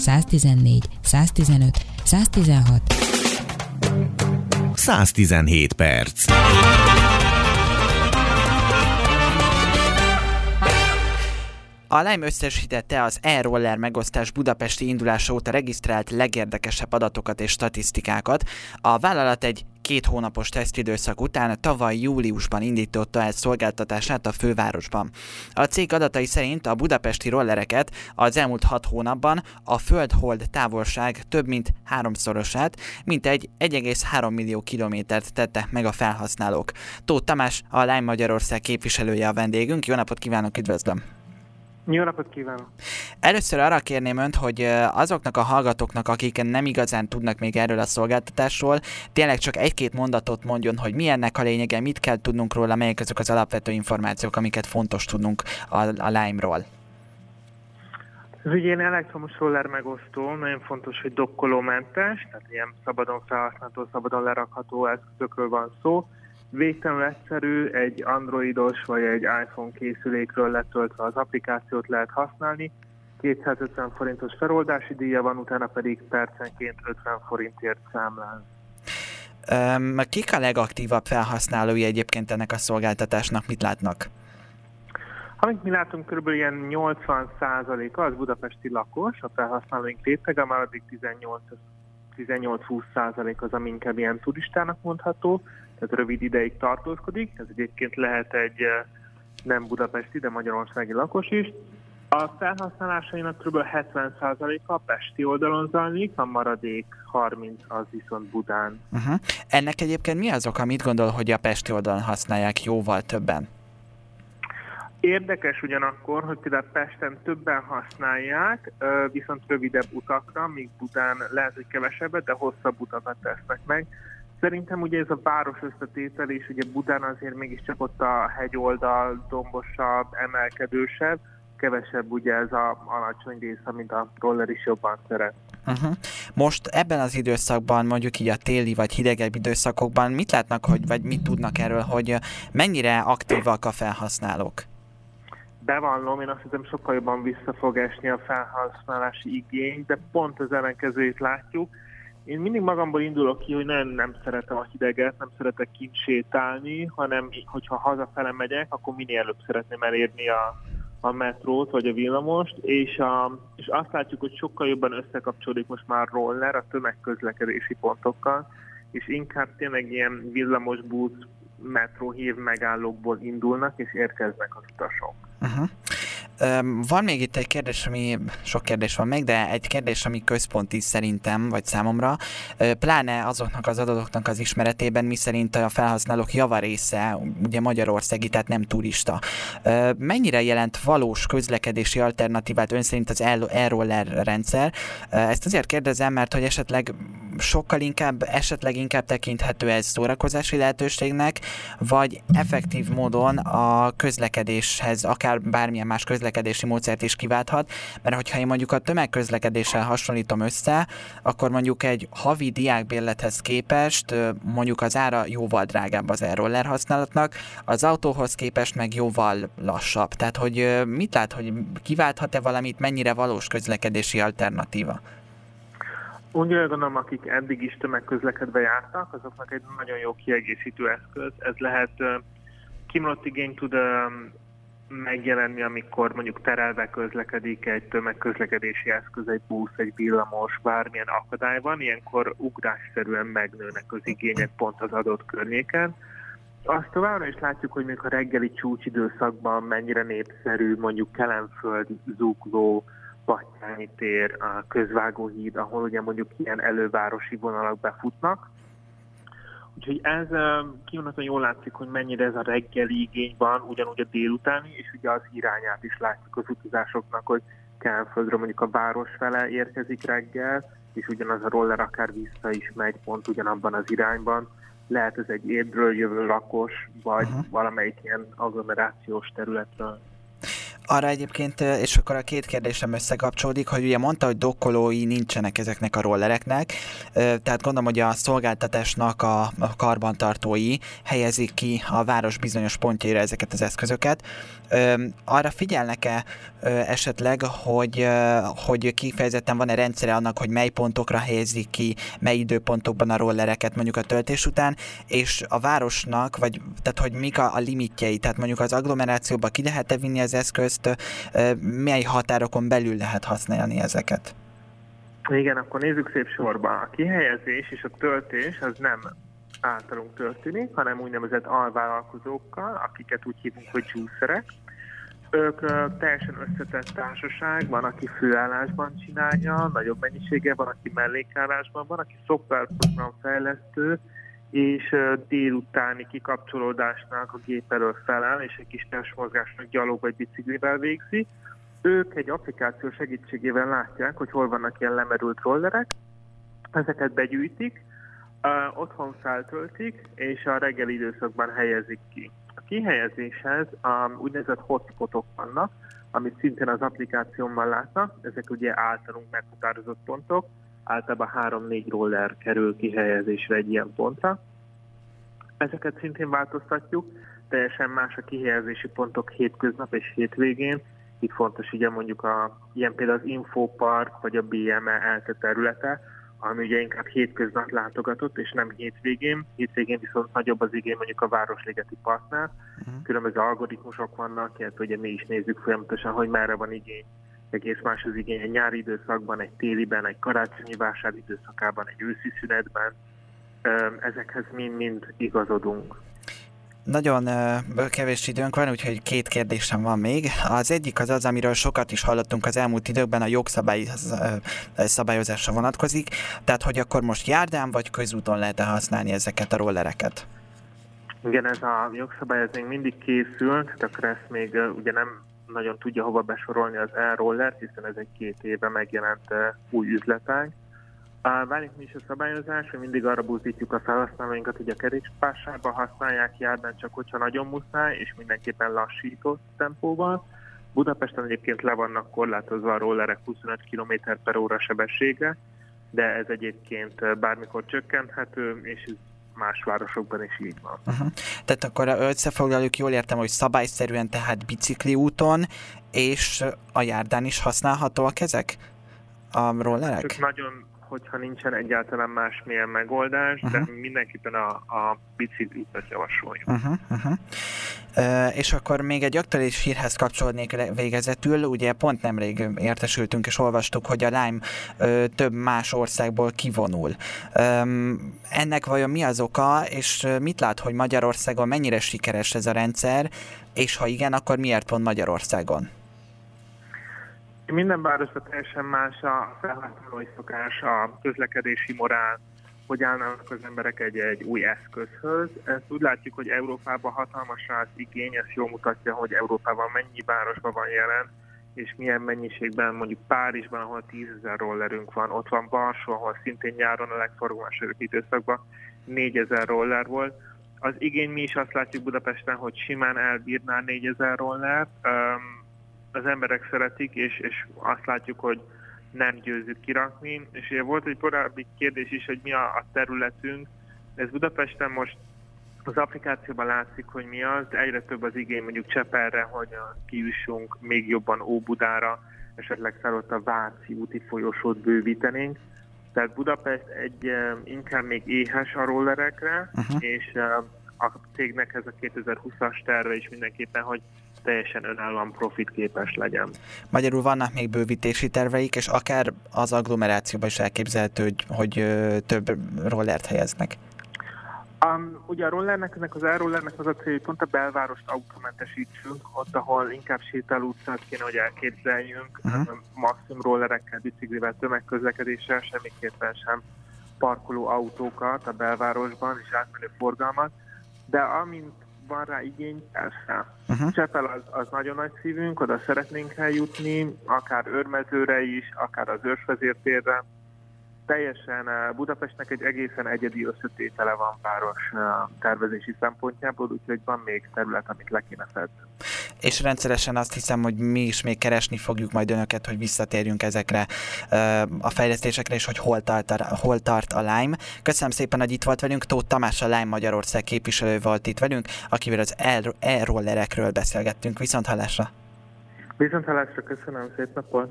114, 115, 116. 117 perc. A Lime összesítette az e-roller megosztás budapesti indulása óta regisztrált legérdekesebb adatokat és statisztikákat. A vállalat egy két hónapos tesztidőszak után tavaly júliusban indította el szolgáltatását a fővárosban. A cég adatai szerint a budapesti rollereket az elmúlt hat hónapban a föld-hold távolság több mint háromszorosát, mint egy 1,3 millió kilométert tettek meg a felhasználók. Tóth Tamás, a Lime Magyarország képviselője a vendégünk. Jó napot kívánok, üdvözlöm! Jó napot kívánok! Először arra kérném önt, hogy azoknak a hallgatóknak, akik nem igazán tudnak még erről a szolgáltatásról, tényleg csak egy-két mondatot mondjon, hogy mi ennek a lényege, mit kell tudnunk róla, melyek azok az alapvető információk, amiket fontos tudnunk a, a Lime-ról. Ez ugye ilyen elektromos roller megosztó, nagyon fontos, hogy dokkolómentes, tehát ilyen szabadon felhasználható, szabadon lerakható eszközökről van szó végtelenül egyszerű, egy androidos vagy egy iPhone készülékről letöltve az applikációt lehet használni, 250 forintos feloldási díja van, utána pedig percenként 50 forintért számlán. Um, kik a legaktívabb felhasználói egyébként ennek a szolgáltatásnak, mit látnak? Amit mi látunk, kb. ilyen 80 a az budapesti lakos, a felhasználóink rétege, már addig 18 18-20 az, ami inkább ilyen turistának mondható, tehát rövid ideig tartózkodik. Ez egyébként lehet egy eh, nem budapesti, de magyarországi lakos is. A felhasználásainak kb. 70%-a a Pesti oldalon zajlik, a maradék 30 az viszont Budán. Uh-huh. Ennek egyébként mi az oka, mit gondol, hogy a Pesti oldalon használják jóval többen? Érdekes ugyanakkor, hogy például Pesten többen használják, viszont rövidebb utakra, míg Budán lehet, hogy kevesebbet, de hosszabb utakat tesznek meg. Szerintem ugye ez a város összetétel, és ugye Budán azért mégiscsak ott a hegyoldal dombosabb, emelkedősebb, kevesebb ugye ez a alacsony rész, amit a roller is jobban szeret. Uh-huh. Most ebben az időszakban, mondjuk így a téli vagy hidegebb időszakokban mit látnak, hogy, vagy mit tudnak erről, hogy mennyire aktívak a felhasználók? Bevallom, én azt hiszem sokkal jobban vissza fog esni a felhasználási igény, de pont az ellenkezőjét látjuk. Én mindig magamból indulok ki, hogy nem, nem szeretem a hideget, nem szeretek kint sétálni, hanem hogyha hazafele megyek, akkor minél előbb szeretném elérni a, a metrót vagy a villamost, és, a, és azt látjuk, hogy sokkal jobban összekapcsolódik most már roller a tömegközlekedési pontokkal, és inkább tényleg ilyen villamos busz, metróhív megállókból indulnak, és érkeznek az utasok. Uh-huh. Van még itt egy kérdés, ami sok kérdés van meg, de egy kérdés, ami központi szerintem, vagy számomra, pláne azoknak az adatoknak az ismeretében, mi szerint a felhasználók javarésze, ugye Magyarországi, tehát nem turista. Mennyire jelent valós közlekedési alternatívát ön szerint az e-roller rendszer? Ezt azért kérdezem, mert hogy esetleg sokkal inkább, esetleg inkább tekinthető ez szórakozási lehetőségnek, vagy effektív módon a közlekedéshez, akár bármilyen más közlekedési módszert is kiválthat, mert hogyha én mondjuk a tömegközlekedéssel hasonlítom össze, akkor mondjuk egy havi diákbérlethez képest mondjuk az ára jóval drágább az e-roller használatnak, az autóhoz képest meg jóval lassabb. Tehát, hogy mit lát, hogy kiválthat-e valamit, mennyire valós közlekedési alternatíva? Úgy gondolom, akik eddig is tömegközlekedve jártak, azoknak egy nagyon jó kiegészítő eszköz. Ez lehet kimlott igény tud megjelenni, amikor mondjuk terelve közlekedik egy tömegközlekedési eszköz, egy busz, egy villamos, bármilyen akadály van, ilyenkor ugrásszerűen megnőnek az igények pont az adott környéken. Azt továbbra is látjuk, hogy még a reggeli csúcsidőszakban mennyire népszerű mondjuk Kelenföld, Zugló, Battyányi tér, a Közvágóhíd, ahol ugye mondjuk ilyen elővárosi vonalak befutnak. Úgyhogy ez kivonatban jól látszik, hogy mennyire ez a reggeli igény van, ugyanúgy a délutáni, és ugye az irányát is látjuk az utazásoknak, hogy Kelenföldről mondjuk a város fele érkezik reggel, és ugyanaz a roller akár vissza is megy pont ugyanabban az irányban. Lehet ez egy érdről jövő lakos, vagy uh-huh. valamelyik ilyen agglomerációs területről. Arra egyébként, és akkor a két kérdésem összekapcsolódik, hogy ugye mondta, hogy dokkolói nincsenek ezeknek a rollereknek, tehát gondolom, hogy a szolgáltatásnak a karbantartói helyezik ki a város bizonyos pontjaira ezeket az eszközöket. Arra figyelnek-e esetleg, hogy, hogy kifejezetten van-e rendszere annak, hogy mely pontokra helyezik ki, mely időpontokban a rollereket mondjuk a töltés után, és a városnak, vagy tehát hogy mik a, a limitjei, tehát mondjuk az agglomerációba ki lehet-e vinni az eszközt, mely határokon belül lehet használni ezeket? Igen, akkor nézzük szép sorba. A kihelyezés és a töltés az nem általunk történik, hanem úgynevezett alvállalkozókkal, akiket úgy hívunk, hogy csúszerek. Ők teljesen összetett társaság, van, aki főállásban csinálja, nagyobb mennyisége, van, aki mellékállásban, van, aki szoftverprogram fejlesztő, és délutáni kikapcsolódásnak a gép elől felel, és egy kis testmozgásnak gyalog vagy biciklivel végzi. Ők egy applikáció segítségével látják, hogy hol vannak ilyen lemerült rollerek, ezeket begyűjtik, otthon feltöltik, és a reggeli időszakban helyezik ki. A kihelyezéshez um, úgynevezett hotspotok vannak, amit szintén az applikációmmal látnak, ezek ugye általunk meghatározott pontok, általában 3-4 roller kerül kihelyezésre egy ilyen pontra. Ezeket szintén változtatjuk, teljesen más a kihelyezési pontok hétköznap és hétvégén. Itt fontos ugye mondjuk a, ilyen például az Infopark vagy a BME ELTE területe, ami ugye inkább hétköznap látogatott, és nem hétvégén. Hétvégén viszont nagyobb az igény mondjuk a Városligeti Parknál. Uh-huh. Különböző algoritmusok vannak, illetve ugye mi is nézzük folyamatosan, hogy merre van igény. Egész más az igény egy nyári időszakban, egy téliben, egy karácsonyi vásár időszakában, egy őszi szünetben. Ezekhez mind-mind igazodunk. Nagyon kevés időnk van, úgyhogy két kérdésem van még. Az egyik az az, amiről sokat is hallottunk az elmúlt időkben, a jogszabály szabályozásra vonatkozik. Tehát, hogy akkor most járdán vagy közúton lehet -e használni ezeket a rollereket? Igen, ez a jogszabály ez még mindig készül, tehát akkor ezt még ugye nem nagyon tudja hova besorolni az e-rollert, hiszen ez egy két éve megjelent uh, új üzletág. Válik mi is a szabályozás, hogy mindig arra buzdítjuk a felhasználóinkat, hogy a kerékpársában használják járdan csak hogyha nagyon muszáj, és mindenképpen lassított tempóval. Budapesten egyébként le vannak korlátozva a rollerek 25 km per óra sebessége, de ez egyébként bármikor csökkenthető, és ez más városokban is így van. Uh-huh. Tehát akkor összefoglaljuk, jól értem, hogy szabályszerűen tehát bicikli úton, és a járdán is használhatóak ezek a rollerek? Csak nagyon hogyha nincsen egyáltalán másmilyen megoldás, uh-huh. de mindenképpen a, a biciklitet javasoljuk. Uh-huh, uh-huh. Uh, és akkor még egy aktuális hírhez kapcsolódnék végezetül. Ugye pont nemrég értesültünk és olvastuk, hogy a Lime uh, több más országból kivonul. Um, ennek vajon mi az oka, és mit lát, hogy Magyarországon mennyire sikeres ez a rendszer, és ha igen, akkor miért pont Magyarországon? Minden városban teljesen más a felhasználói szokás, a közlekedési morál, hogy állnak az emberek egy, egy új eszközhöz. Ezt úgy látjuk, hogy Európában hatalmas az igény, ez jól mutatja, hogy Európában mennyi városban van jelen, és milyen mennyiségben, mondjuk Párizsban, ahol 10 ezer rollerünk van, ott van Barsó, ahol szintén nyáron a legforgalmasabb időszakban 4 ezer roller volt. Az igény mi is azt látjuk Budapesten, hogy simán elbírná 4 ezer rollert. Um, az emberek szeretik, és, és azt látjuk, hogy nem győzzük kirakni. És ugye volt egy korábbi kérdés is, hogy mi a, a területünk. Ez Budapesten most az applikációban látszik, hogy mi az, de egyre több az igény mondjuk Cseperre, hogy kiüssünk még jobban Óbudára, esetleg felott a Váci úti folyosót bővítenénk. Tehát Budapest egy inkább még éhes a rollerekre, uh-huh. és a cégnek ez a 2020-as terve is mindenképpen, hogy teljesen önállóan profitképes legyen. Magyarul vannak még bővítési terveik, és akár az agglomerációban is elképzelhető, hogy, hogy több rollert helyeznek. Um, ugye a rollernek, ennek az elrollernek az a cél, hogy pont a belvárost automentesítsünk, ott, ahol inkább sétáló utcát kéne, hogy elképzeljünk, uh-huh. maximum rollerekkel, biciklivel, tömegközlekedéssel, semmiképpen sem parkoló autókat a belvárosban és átmenő forgalmat, de amint van rá igény, persze. Uh-huh. Csepel az, az nagyon nagy szívünk, oda szeretnénk eljutni, akár őrmezőre is, akár az őrsvezértérre. Teljesen eh, Budapestnek egy egészen egyedi összetétele van város eh, tervezési szempontjából, úgyhogy van még terület, amit le kéne fedni. És rendszeresen azt hiszem, hogy mi is még keresni fogjuk majd önöket, hogy visszatérjünk ezekre a fejlesztésekre, és hogy hol tart a, hol tart a Lime. Köszönöm szépen, hogy itt volt velünk. Tóth Tamás, a Lime Magyarország képviselő volt itt velünk, akivel az e-rollerekről beszélgettünk. Viszont hallásra! Viszont hallásra, köszönöm, szép napot!